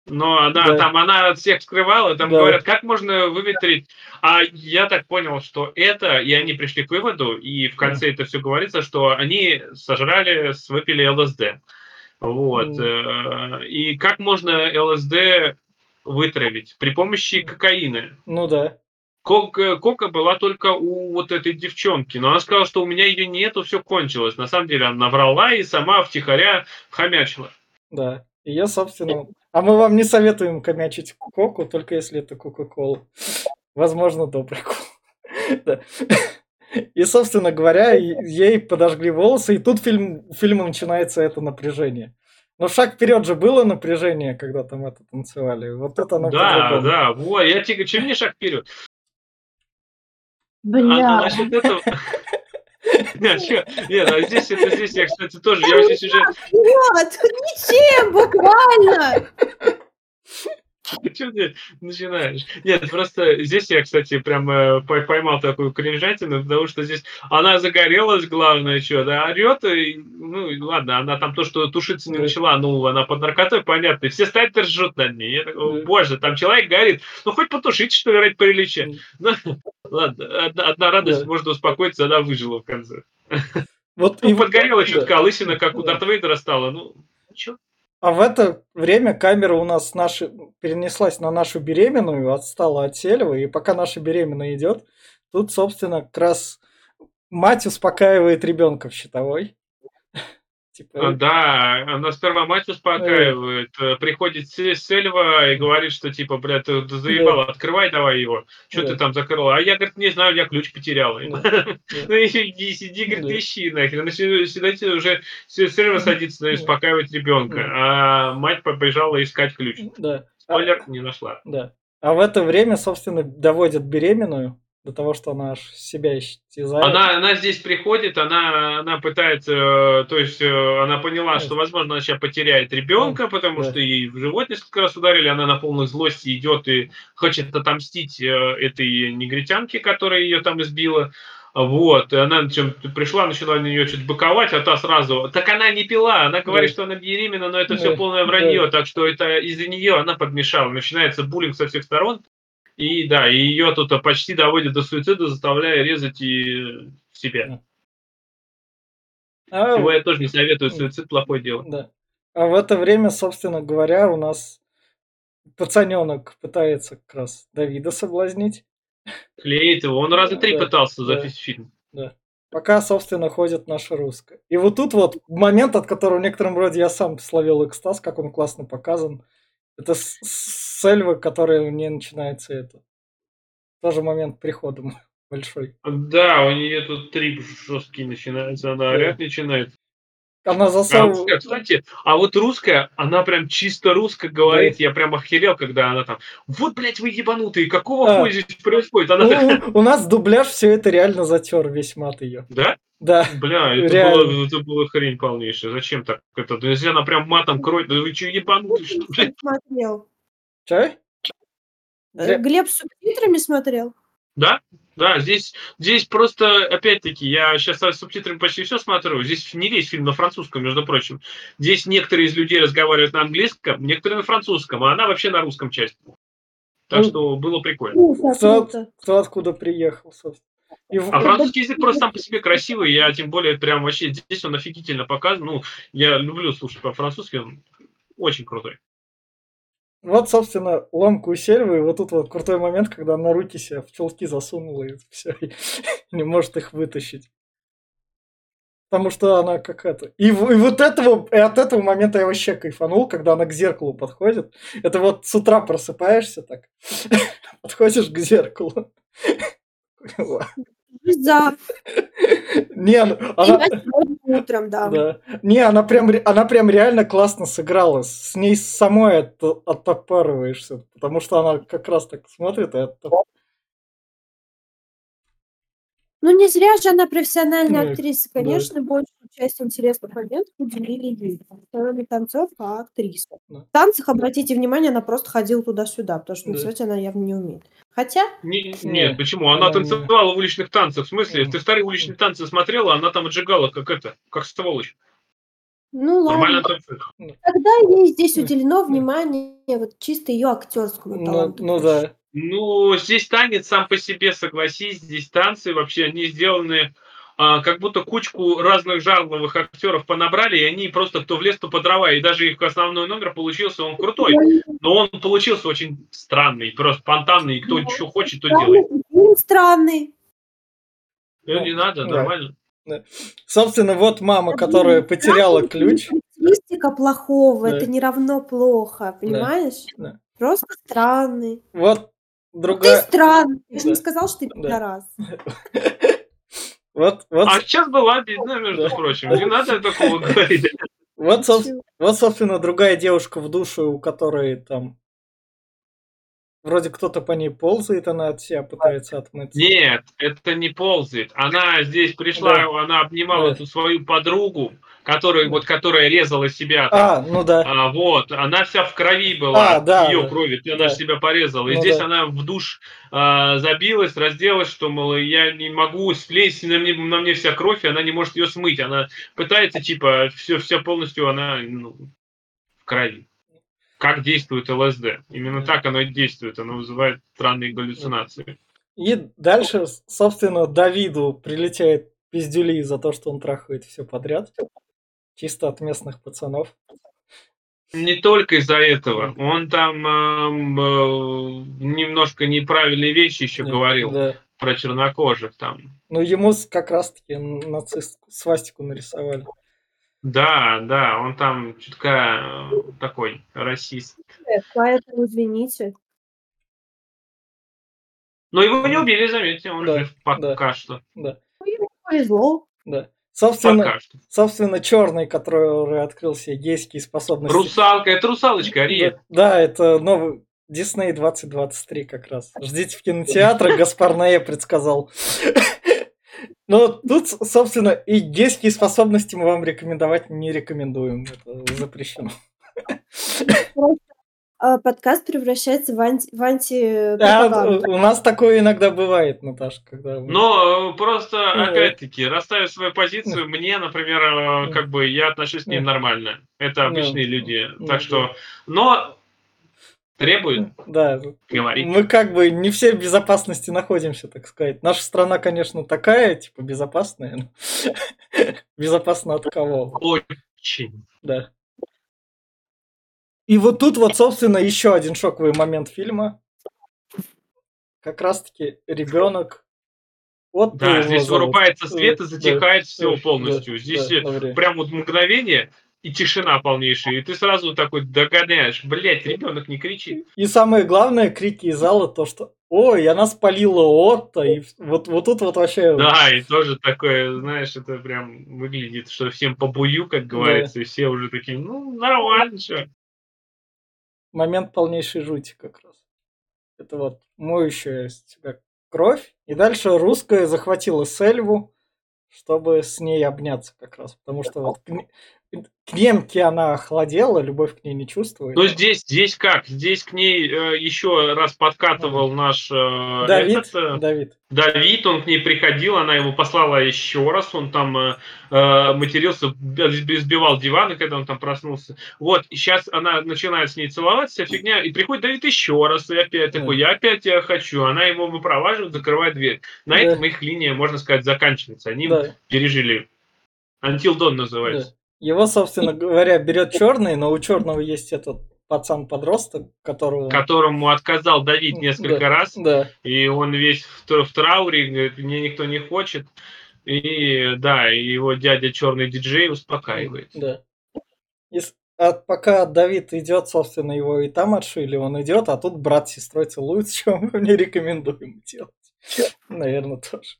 Но она Да. там, она от всех скрывала, там Да. говорят, как можно выветрить. А я так понял, что это, и они пришли к выводу, и в конце это все говорится, что они сожрали, выпили ЛСД. Вот. э, И как можно ЛСД вытравить? При помощи кокаина. Ну да. Кока, кока была только у вот этой девчонки, но она сказала, что у меня ее нету, все кончилось. На самом деле она наврала и сама втихаря хомячила. Да. И я, собственно... А мы вам не советуем комячить коку, только если это Кока-Кола. Возможно, добрый кол. Да. И, собственно говоря, ей подожгли волосы, и тут фильм, у фильма начинается это напряжение. Но шаг вперед же было напряжение, когда там это танцевали. Вот это оно Да, да, вот, я тебе, чем мне шаг вперед? А, а Бля. насчет этого... Нет? Нет, а здесь, это здесь я, кстати, тоже, я здесь уже... Вперед! Ничем, буквально! Что ты начинаешь? Нет, просто здесь я, кстати, прям э, пой- поймал такую кринжатину, потому что здесь она загорелась, главное, что, да, орет, и, ну, ладно, она там то, что тушиться не начала, ну, она под наркотой, понятно, и все стоят и ржут над ней. Я такой, боже, там человек горит, ну, хоть потушить, что ли, ради приличия. Ну, ладно, одна, одна радость, Да. можно успокоиться, она выжила в конце. Вот Ну, и подгорела да. чутка, лысина, как у Да. Дарта Вейдера стала, ну, ничего. А в это время камера у нас наши, перенеслась на нашу беременную, отстала от Сельва, и пока наша беременная идет, тут, собственно, как раз мать успокаивает ребенка в щитовой. А, Типа, Да, она сперва мать успокаивает, э, приходит Се- Сельва и говорит, что типа, бля, ты, ты заебал, открывай давай его, что Да. ты там закрыла? А я, говорит, не знаю, я ключ потеряла. Да. Ну и иди, сиди, говорит, Да. ищи нахер. Она сидит уже, Се- Сельва садится и Да. успокаивать ребенка, Да. а мать побежала искать ключ. да. А, Спойлер, не нашла. да. А в это время, собственно, доводят беременную до того, что она аж себя истязает. Она, она здесь приходит, она, она пытается, э, то есть э, она поняла, что, возможно, она сейчас потеряет ребенка, потому Да. что ей в живот несколько раз ударили, она на полной злости идет и хочет отомстить э, этой негритянке, которая ее там избила. Вот, и она чем пришла, начала на нее что-то быковать, а та сразу, так она не пила, она говорит, Да. что она беременна, но это Да, все полное да. вранье, так что это из-за нее она подмешала. Начинается буллинг со всех сторон, и да, и ее тут почти доводят до суицида, заставляя резать и себя. А, Чего я тоже не советую, суицид плохое дело. Да. А в это время, собственно говоря, у нас пацаненок пытается как раз Давида соблазнить. Клеит его. Он раза три Да, пытался за да. весь фильм. Пока, собственно, ходит наша русская. И вот тут вот момент, от которого в некотором роде я сам словил экстаз, как он классно показан. Это с- с- которая не начинается это. Тоже момент прихода большой. Да, у нее тут трип жесткий начинается, она Да. орать начинает. Она А засовывает... русская, кстати, а вот русская, она прям чисто русско говорит. Я прям охерел, когда она там, вот, блядь, вы ебанутые, какого А. хуя здесь происходит? Она такая, Ну, у нас дубляж все это реально затер весь мат ее. да? Да. Бля, это Реально. было, это было хрень полнейшая. Зачем так? Это, да если она прям матом кроет, да вы что, ебанутые, что ли? Смотрел. Че? Э, Ре- Глеб с субтитрами смотрел? Да, да, здесь, здесь просто, опять-таки, я сейчас с субтитрами почти все смотрю. Здесь не весь фильм на французском, между прочим. Здесь некоторые из людей разговаривают на английском, некоторые на французском, а она вообще на русском часть. Так Ну, что было прикольно. Кто, кто откуда приехал, собственно. И А французский язык просто сам по себе красивый, я тем более прям вообще здесь он офигительно показан. Ну, я люблю слушать по-французски, он очень крутой. Вот, собственно, ломку у Сельвы, и вот тут вот крутой момент, когда она руки себе в чулки засунула, и все, не может их вытащить. Потому что она какая-то... И, и вот этого, и от этого момента я вообще кайфанул, когда она к зеркалу подходит. Это вот с утра просыпаешься так, подходишь к зеркалу. За. Не, ну, она... утром, да. Да. Не, она прям, она прям реально классно сыграла. С ней самой от, оттопариваешься, потому что она как раз так смотрит и оттоп- Ну, не зря же она профессиональная Ну, актриса. да. Конечно, большую часть интересных моментов уделили ей. Не танцовка, а актриса. Да. В танцах, обратите внимание, она просто ходила туда-сюда, потому что Да. танцевать она явно не умеет. Хотя, Не- Не, нет, почему? Она не- танцевала в уличных танцах. В смысле, Не. ты старые уличные танцы смотрела, она там отжигала, как это, как сволочь. ну Нормально ладно. танцует. Тогда ей здесь Да. уделено Да. внимание вот чисто ее актерскому Ну, таланту. ну больше. да. Ну, здесь танец сам по себе, согласись, здесь танцы вообще, они сделаны а, как будто кучку разных жанровых актеров понабрали, и они просто кто в лес, то по дрова. И даже их основной номер получился, он крутой, но он получился очень странный, просто спонтанный, и кто Да. что хочет, то делает. Странный, фильм странный. Ну, не надо, Да. нормально. Собственно, вот мама, Да, которая потеряла ключ. Стилистика плохого, Да. это не равно плохо, понимаешь? Да. Просто странный. Вот Ну, другая... Ты странный. Ты же Да. не сказал, что ты пидорас. Вот, вот, А сейчас была бедна, между прочим. Не надо такого говорить. вот, собственно, другая девушка в душе, у которой там вроде кто-то по ней ползает, она от себя пытается отмыться. Нет, это не ползает. Она здесь пришла, Да. она обнимала Да. эту свою подругу, которая, вот, которая резала себя. там. А, ну да. А, вот, она вся в крови была, А, да, ее да. крови, она Да. себя порезала. И Ну здесь да. она в душ а, забилась, разделась, что, мол, я не могу слезть, на мне, на мне вся кровь, и она не может ее смыть. Она пытается, типа, все, все полностью она ну, в крови. Как действует ЛСД? Именно так оно и действует. Оно вызывает странные галлюцинации. И дальше, собственно, Давиду прилетает пиздюли за то, что он трахает все подряд. Чисто от местных пацанов. Не только из-за этого. Он там эм, э, немножко неправильные вещи еще говорил Да. про чернокожих там. Ну, ему как раз-таки нацист свастику нарисовали. Да, да, он там чутка э, такой расист. Поэтому извините. Но его не убили, заметьте, он Да, жив пока да. что. Да, Повезло. да. Собственно, Пока что. собственно, черный, который открыл себе гейские способности. Русалка, это русалочка, Да, Ариет. да, это новый Дисней 2023 как раз. Ждите в кинотеатрах, Гаспар Ноэ предсказал. Но тут, собственно, и гейские способности мы вам рекомендовать не рекомендуем. Это запрещено. А, Подкаст превращается в анти... В анти Да, у нас такое иногда бывает, Наташа, когда... Но э, просто, Ну, опять-таки, расставив свою позицию, мне, например, э, Ну. как бы я отношусь к ним Ну. нормально. Это Ну. обычные люди. Ну, Так что, но требует, Да, говорить. мы как бы не все в безопасности находимся, так сказать. Наша страна, конечно, такая, типа, безопасная. но Безопасно от кого? Очень. Да. И вот тут вот, собственно, еще один шоковый момент фильма. Как раз-таки ребенок. Вот Да, здесь зовут. вырубается свет и Да, затихает все да, полностью. да, Здесь да, прям вот мгновение и тишина полнейшая. И ты сразу такой догоняешь, блять, ребенок не кричит. И самое главное, крики из зала, то, что ой, она спалила Отто, и вот, вот тут вот вообще... Да, и тоже такое, знаешь, это прям выглядит, что всем по бую, как говорится, да. и все уже такие, ну, нормально, что. Момент полнейшей жути как раз. Это вот моющая с тебя кровь. И дальше русская захватила Сельву, чтобы с ней обняться как раз. Потому что вот к немке она охладела, любовь к ней не чувствует. Ну здесь, здесь как? Здесь к ней э, еще раз подкатывал наш э, Давид, этот, э, Давид. Давид, он к ней приходил, она его послала еще раз, он там э, э матерился, избивал диваны, когда он там проснулся. Вот, и сейчас она начинает с ней целоваться, вся фигня, и приходит Давид еще раз, и опять да. такой, я опять я хочу. Она его выпроваживает, закрывает дверь. На да. этом их линия, можно сказать, заканчивается. Они да. пережили. Until Dawn называется. Да. Его, собственно говоря, берет черный, но у черного есть этот пацан-подросток, которого... Которому отказал Давид несколько да, раз. Да. И он весь в, в трауре, говорит, мне никто не хочет. И да, и его дядя черный диджей успокаивает. Да. И, а пока Давид идет, собственно, его и там отшили, он идет, а тут брат с сестрой целуются, что мы не рекомендуем делать. Наверное, тоже.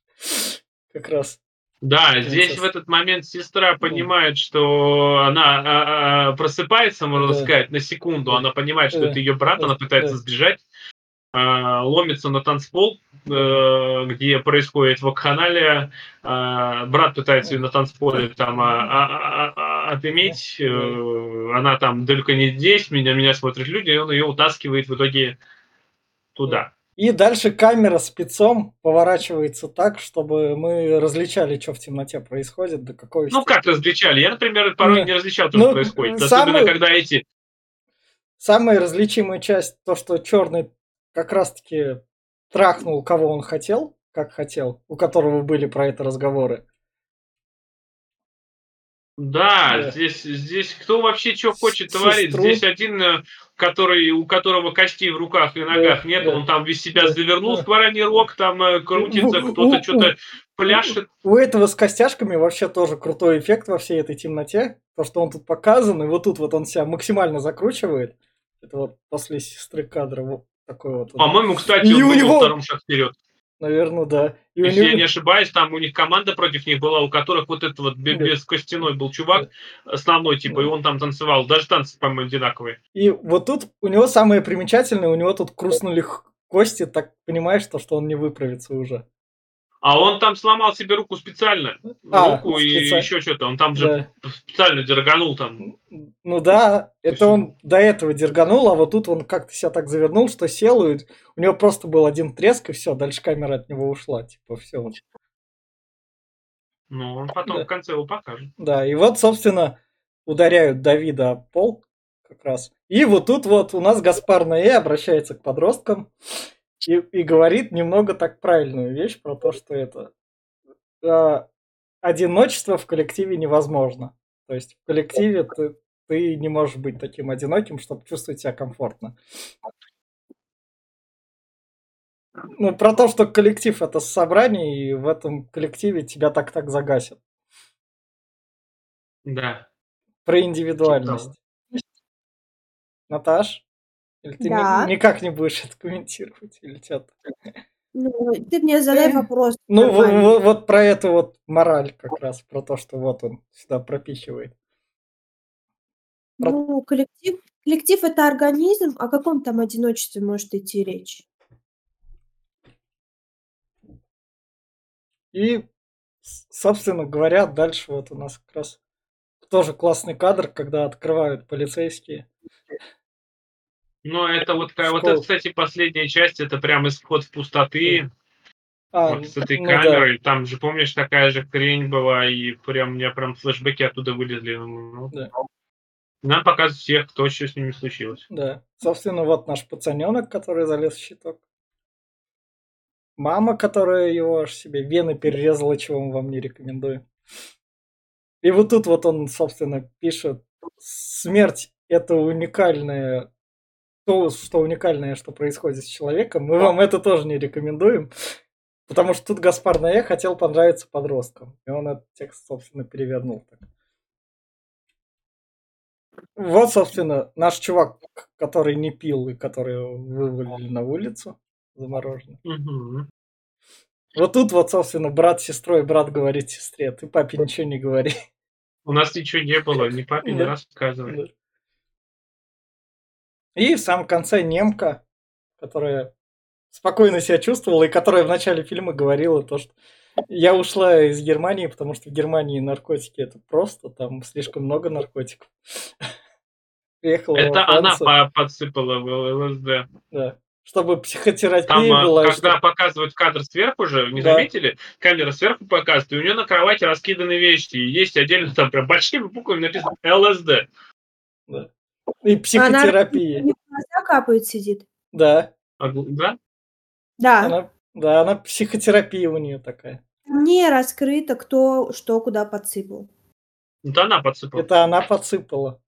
Как раз. Да, здесь в этот момент сестра понимает, что она а, а, просыпается, можно да. сказать, на секунду. Она понимает, что да. это ее брат, она пытается сбежать, а, ломится на танцпол, а, где происходит вакханалия. А, брат пытается ее на танцполе там а, а, а, отыметь. А, она там далеко не здесь, меня, меня смотрят люди, и он ее утаскивает в итоге туда. И дальше камера спецом поворачивается так, чтобы мы различали, что в темноте происходит, до какой Ну, как различали? Я, например, порой не, не различал, что ну, происходит. Самый... Особенно, когда эти... Самая различимая часть, то, что черный как раз-таки трахнул, кого он хотел, как хотел, у которого были про это разговоры. Да, да. здесь, здесь кто вообще что хочет творить? Здесь один, э, который, у которого костей в руках и ногах да, нет, да. он там весь себя завернул да. в бараний рог, там э, крутится, кто-то что-то пляшет. У этого с костяшками вообще тоже крутой эффект во всей этой темноте. То, что он тут показан, и вот тут вот он себя максимально закручивает. Это вот после сестры кадра вот такой вот. По-моему, кстати, и он у него... втором шаг вперед. Наверное, да. И Если него... я не ошибаюсь, там у них команда против них была, у которых вот этот вот без костяной был чувак основной, типа, и он там танцевал. Даже танцы, по-моему, одинаковые. И вот тут у него самое примечательное, у него тут хрустнули кости, так понимаешь, то, что он не выправится уже. А он там сломал себе руку специально. А, руку специально. и еще что-то. Он там же да. специально дерганул там. Ну да, это он до этого дерганул, а вот тут он как-то себя так завернул, что сел, и у него просто был один треск, и все, дальше камера от него ушла. Типа, все. Ну, он потом да. в конце его покажет. Да, и вот, собственно, ударяют Давида о пол как раз. И вот тут вот у нас Гаспар Ноэ обращается к подросткам и, и говорит немного так правильную вещь про то, что это э, одиночество в коллективе невозможно. То есть в коллективе ты, ты не можешь быть таким одиноким, чтобы чувствовать себя комфортно. Ну, про то, что коллектив это собрание, и в этом коллективе тебя так-так загасят. Да. Про индивидуальность. Наташ? Или ты Да. ни- никак не будешь это комментировать? Или что-то? Ну, ты мне задай вопрос Ну, вот, вот про эту вот мораль как раз, про то, что вот он сюда пропихивает. Про- Ну, коллектив, коллектив это организм, о каком там одиночестве может идти речь? И, собственно говоря, дальше вот у нас как раз тоже классный кадр, когда открывают полицейские но это вот, вот это, кстати, последняя часть, это прям исход в пустоты. А, вот с этой ну, камерой. Да. Там же, помнишь, такая же хрень была, и прям у меня прям флешбеки оттуда вылезли. Ну, да. Нам показывают всех, кто что с ними случилось. Да. Собственно, вот наш пацаненок, который залез в щиток. Мама, которая его аж себе вены перерезала, чего мы вам не рекомендуем. И вот тут вот он, собственно, пишет, смерть это уникальная то, что уникальное, что происходит с человеком, мы вам это тоже не рекомендуем. Потому что тут Гаспар Ноэ хотел понравиться подросткам. И он этот текст, собственно, перевернул. Так. Вот, собственно, наш чувак, который не пил и который вывалили на улицу. замороженный. Мгм. Вот тут вот, собственно, брат с сестрой, брат говорит сестре, ты папе ничего не говори. У нас ничего не было, ни папе не Да. Да. И в самом конце немка, которая спокойно себя чувствовала и которая в начале фильма говорила то, что я ушла из Германии, потому что в Германии наркотики это просто, там слишком много наркотиков. Приехала Это она подсыпала в ЛСД. да, чтобы психотерапия Там, а, была. когда чтобы- показывают кадр сверху же, не Да. заметили? Камера сверху показывает, и у нее на кровати раскиданы вещи. И есть отдельно там прям большими буквами написано ЛСД. И психотерапия. Не в глаза капает, сидит. Да, А, Да? Да. она, да, она психотерапия у нее такая. Не раскрыто, кто что куда подсыпал. Это она подсыпала. Это она подсыпала.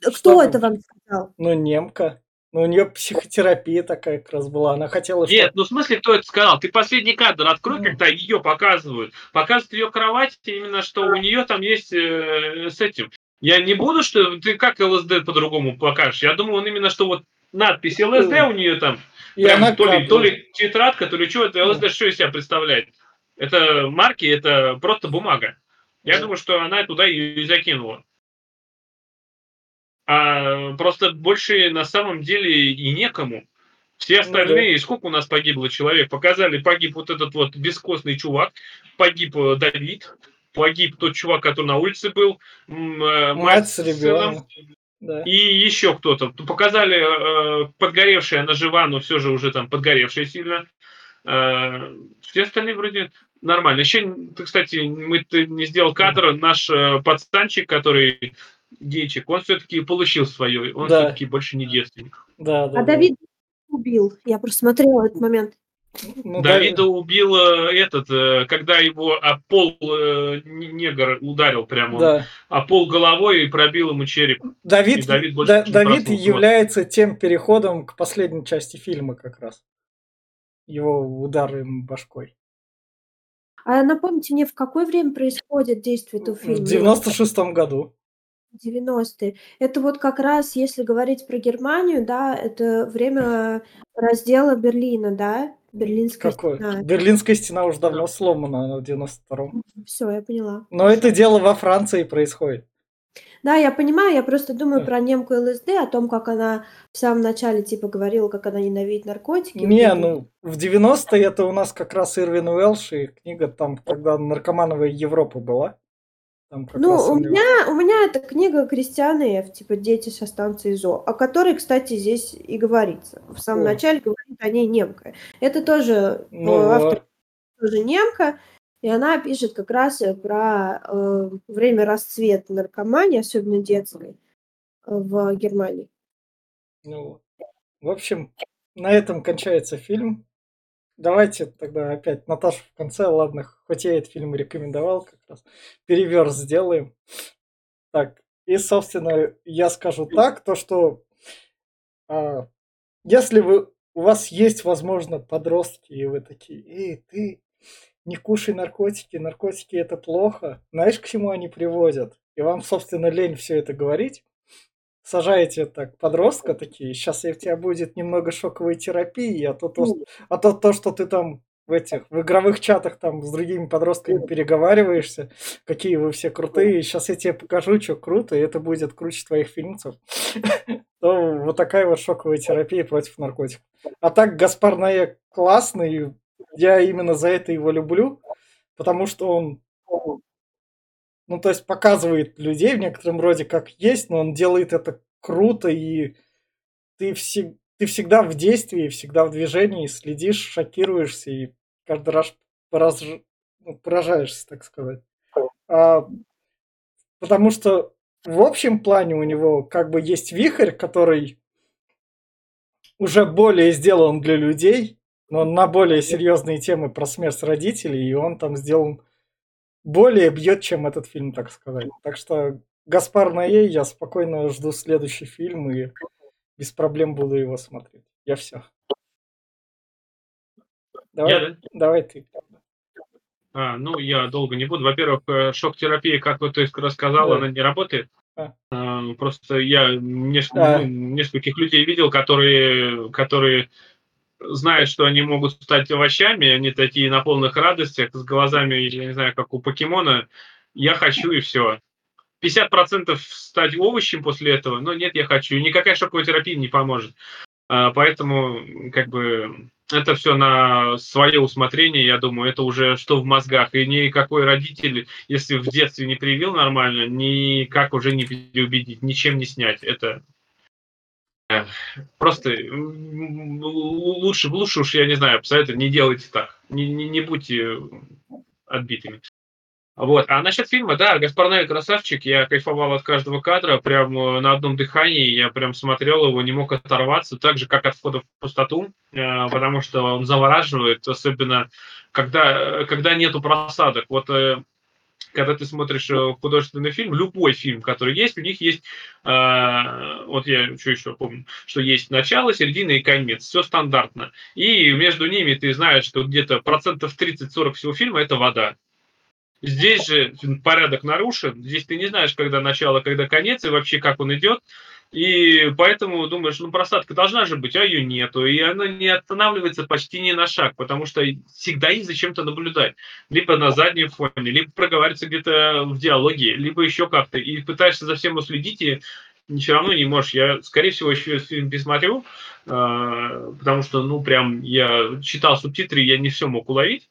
Кто Что это вам сказал? Ну, немка. Ну, у нее психотерапия такая как раз была. Она хотела, Нет, чтобы... ну в смысле, кто это сказал? Ты последний кадр открой, Ну. когда ее показывают. Показывают ее кровать, именно что у нее там есть э, с этим. Я не буду, что ты как ЛСД по-другому покажешь. Я думаю, он именно что вот надпись ЛСД у нее там, И прям она то, ли, то ли тетрадка, то ли что, это Ну. ЛСД что из себя представляет? Это марки, это просто бумага. Я Да. думаю, что она туда и закинула. А просто больше на самом деле и некому. Все Ну остальные, сколько у нас погибло человек, показали, погиб вот этот вот бескостный чувак, погиб э, Давид, погиб тот чувак, который на улице был, э, Мать с сыном, ребенком. Да. и еще кто-то. Показали э, подгоревшая, она жива, но все же уже там подгоревшая сильно. Э, все остальные вроде нормально. Еще, ты, кстати, мы ты не сделал кадр, наш э, пацанчик, который гейчик, он все-таки получил свое, он Да. все-таки больше не девственник. Да, да, А да. Давид убил. Я просто смотрела этот момент. Ну, Давида убил э, этот, э, когда его о пол э, негр ударил прямо, Да. о пол головой и пробил ему череп. Давид, И Давид больше Да- Давид является тем переходом к последней части фильма как раз. Его ударом башкой. А напомните мне, в какое время происходит действие этого В фильма? 96-м году. 90-е. Это вот как раз, если говорить про Германию, да, это время раздела Берлина, да? Берлинская Какой? стена. Берлинская стена уже давно сломана, она в 92-м. Все, я поняла. Но это дело во Франции происходит. Да, я понимаю, я просто думаю Да. про немку ЛСД, о том, как она в самом начале, типа, говорила, как она ненавидит наркотики. Не, ну, в 90-е это у нас как раз Ирвин Уэлш и книга там, когда наркомановая Европа была. Там как Ну, раз у меня, у меня это книга Кристиана Ф., типа «Дети со станции ЗО», о которой, кстати, здесь и говорится. В самом О. начале говорит о ней немка. Это тоже Ну, э, автор тоже немка, и она пишет как раз э, про э, время расцвета наркомании, особенно детской, э, в Германии. Ну, в общем, на этом кончается фильм. Давайте тогда опять Наташа в конце, ладно, хоть я этот фильм рекомендовал как раз, переверс сделаем. Так, и, собственно, я скажу так, то что а, если вы, у вас есть, возможно, подростки, и вы такие, эй, ты не кушай наркотики, наркотики это плохо, знаешь, к чему они приводят? И вам, собственно, лень все это говорить, сажаете так подростка такие, сейчас у тебя будет немного шоковой терапии, а то, то, Ну, а то, то, что ты там в этих, в игровых чатах там с другими подростками переговариваешься, какие вы все крутые, сейчас я тебе покажу, что круто, и это будет круче твоих фильмцев, то вот такая вот шоковая терапия против наркотиков. А так Гаспар Ноэ классный, я именно за это его люблю, потому что он ну, то есть показывает людей в некотором роде как есть, но он делает это круто, и ты, всег- ты всегда в действии, всегда в движении, следишь, шокируешься, и каждый раз пораж- ну, поражаешься, так сказать. А, потому что в общем плане у него как бы есть вихрь, который уже более сделан для людей, но на более серьезные темы про смерть родителей, и он там сделан более бьет, чем этот фильм, так сказать. Так что Гаспар Ноэ, я спокойно жду следующий фильм и без проблем буду его смотреть. Я все. Давай, Я, да? давай ты. А, ну, я долго не буду. Во-первых, э, шок-терапия, как вот ты рассказал, Да. она не работает. А. А, Просто я неск- А. ну, нескольких людей видел, которые, которые знают, что они могут стать овощами, они такие на полных радостях, с глазами, я не знаю, как у покемона, я хочу и все. 50% стать овощем после этого, но нет, я хочу. Никакая шоковая терапия не поможет. А, поэтому, как бы, это все на свое усмотрение, я думаю, это уже что в мозгах. И никакой родитель, если в детстве не привил нормально, никак уже не переубедить, ничем не снять. Это просто лучше, лучше уж, я не знаю, абсолютно не делайте так. Не, не, не будьте отбитыми. Вот. А насчет фильма, да, Гаспар Ноэ красавчик, я кайфовал от каждого кадра, прям э, на одном дыхании, я прям смотрел его, не мог оторваться, так же, как от входа в пустоту, э, потому что он завораживает, особенно когда, когда нету просадок. Вот э, когда ты смотришь художественный фильм, любой фильм, который есть, у них есть, э, вот я что еще помню, что есть начало, середина и конец, все стандартно. И между ними ты знаешь, что где-то процентов 30-40 всего фильма это вода. Здесь же порядок нарушен, здесь ты не знаешь, когда начало, когда конец, и вообще как он идет. И поэтому думаешь, ну просадка должна же быть, а ее нету. И она не останавливается почти ни на шаг, потому что всегда есть зачем-то наблюдать. Либо на заднем фоне, либо проговариваться где-то в диалоге, либо еще как-то. И пытаешься за всем уследить, и все равно не можешь. Я, скорее всего, еще фильм пересмотрю, а, потому что, ну, прям я читал субтитры, я не все мог уловить.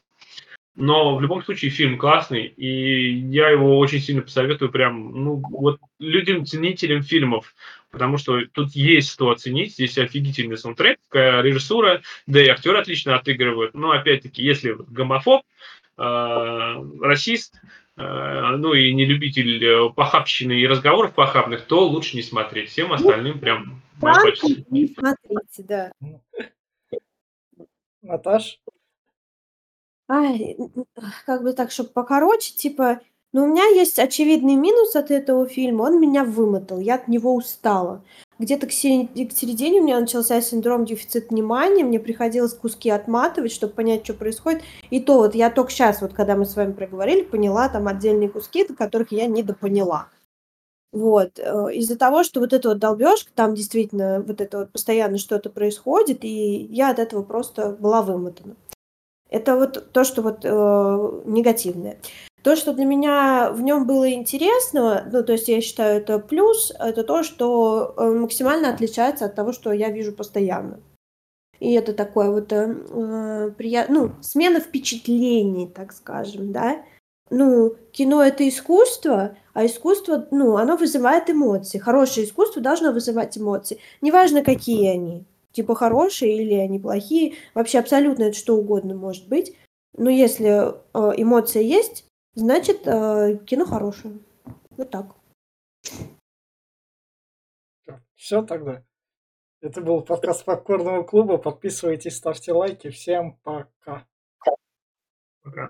Но в любом случае фильм классный, и я его очень сильно посоветую прям, ну, вот людям, ценителям фильмов, потому что тут есть что оценить, здесь офигительный саундтрек, режиссура, да и актеры отлично отыгрывают. Но опять-таки, если гомофоб, э, расист, э, ну и не любитель э, похабщины и разговоров похабных, то лучше не смотреть. Всем ну, остальным прям не смотрите, да. Наташ? Ай, как бы так, чтобы покороче, типа, ну, у меня есть очевидный минус от этого фильма, он меня вымотал, я от него устала. Где-то к середине у меня начался синдром дефицита внимания, мне приходилось куски отматывать, чтобы понять, что происходит. И то вот я только сейчас, вот когда мы с вами проговорили, поняла там отдельные куски, до которых я недопоняла. Вот. Э, из-за того, что вот эта вот долбежка, там действительно вот это вот постоянно что-то происходит, и я от этого просто была вымотана. Это вот то, что вот э, негативное. То, что для меня в нем было интересно, ну, то есть я считаю это плюс, это то, что э, максимально отличается от того, что я вижу постоянно. И это такое вот э, э прият... ну, смена впечатлений, так скажем, да. Ну, кино это искусство, а искусство, ну, оно вызывает эмоции. Хорошее искусство должно вызывать эмоции, неважно, какие они типа хорошие или они плохие. Вообще абсолютно это что угодно может быть. Но если э, эмоция есть, значит э, кино хорошее. Вот так. Все тогда. Это был подкаст Попкорного клуба. Подписывайтесь, ставьте лайки. Всем пока. Пока.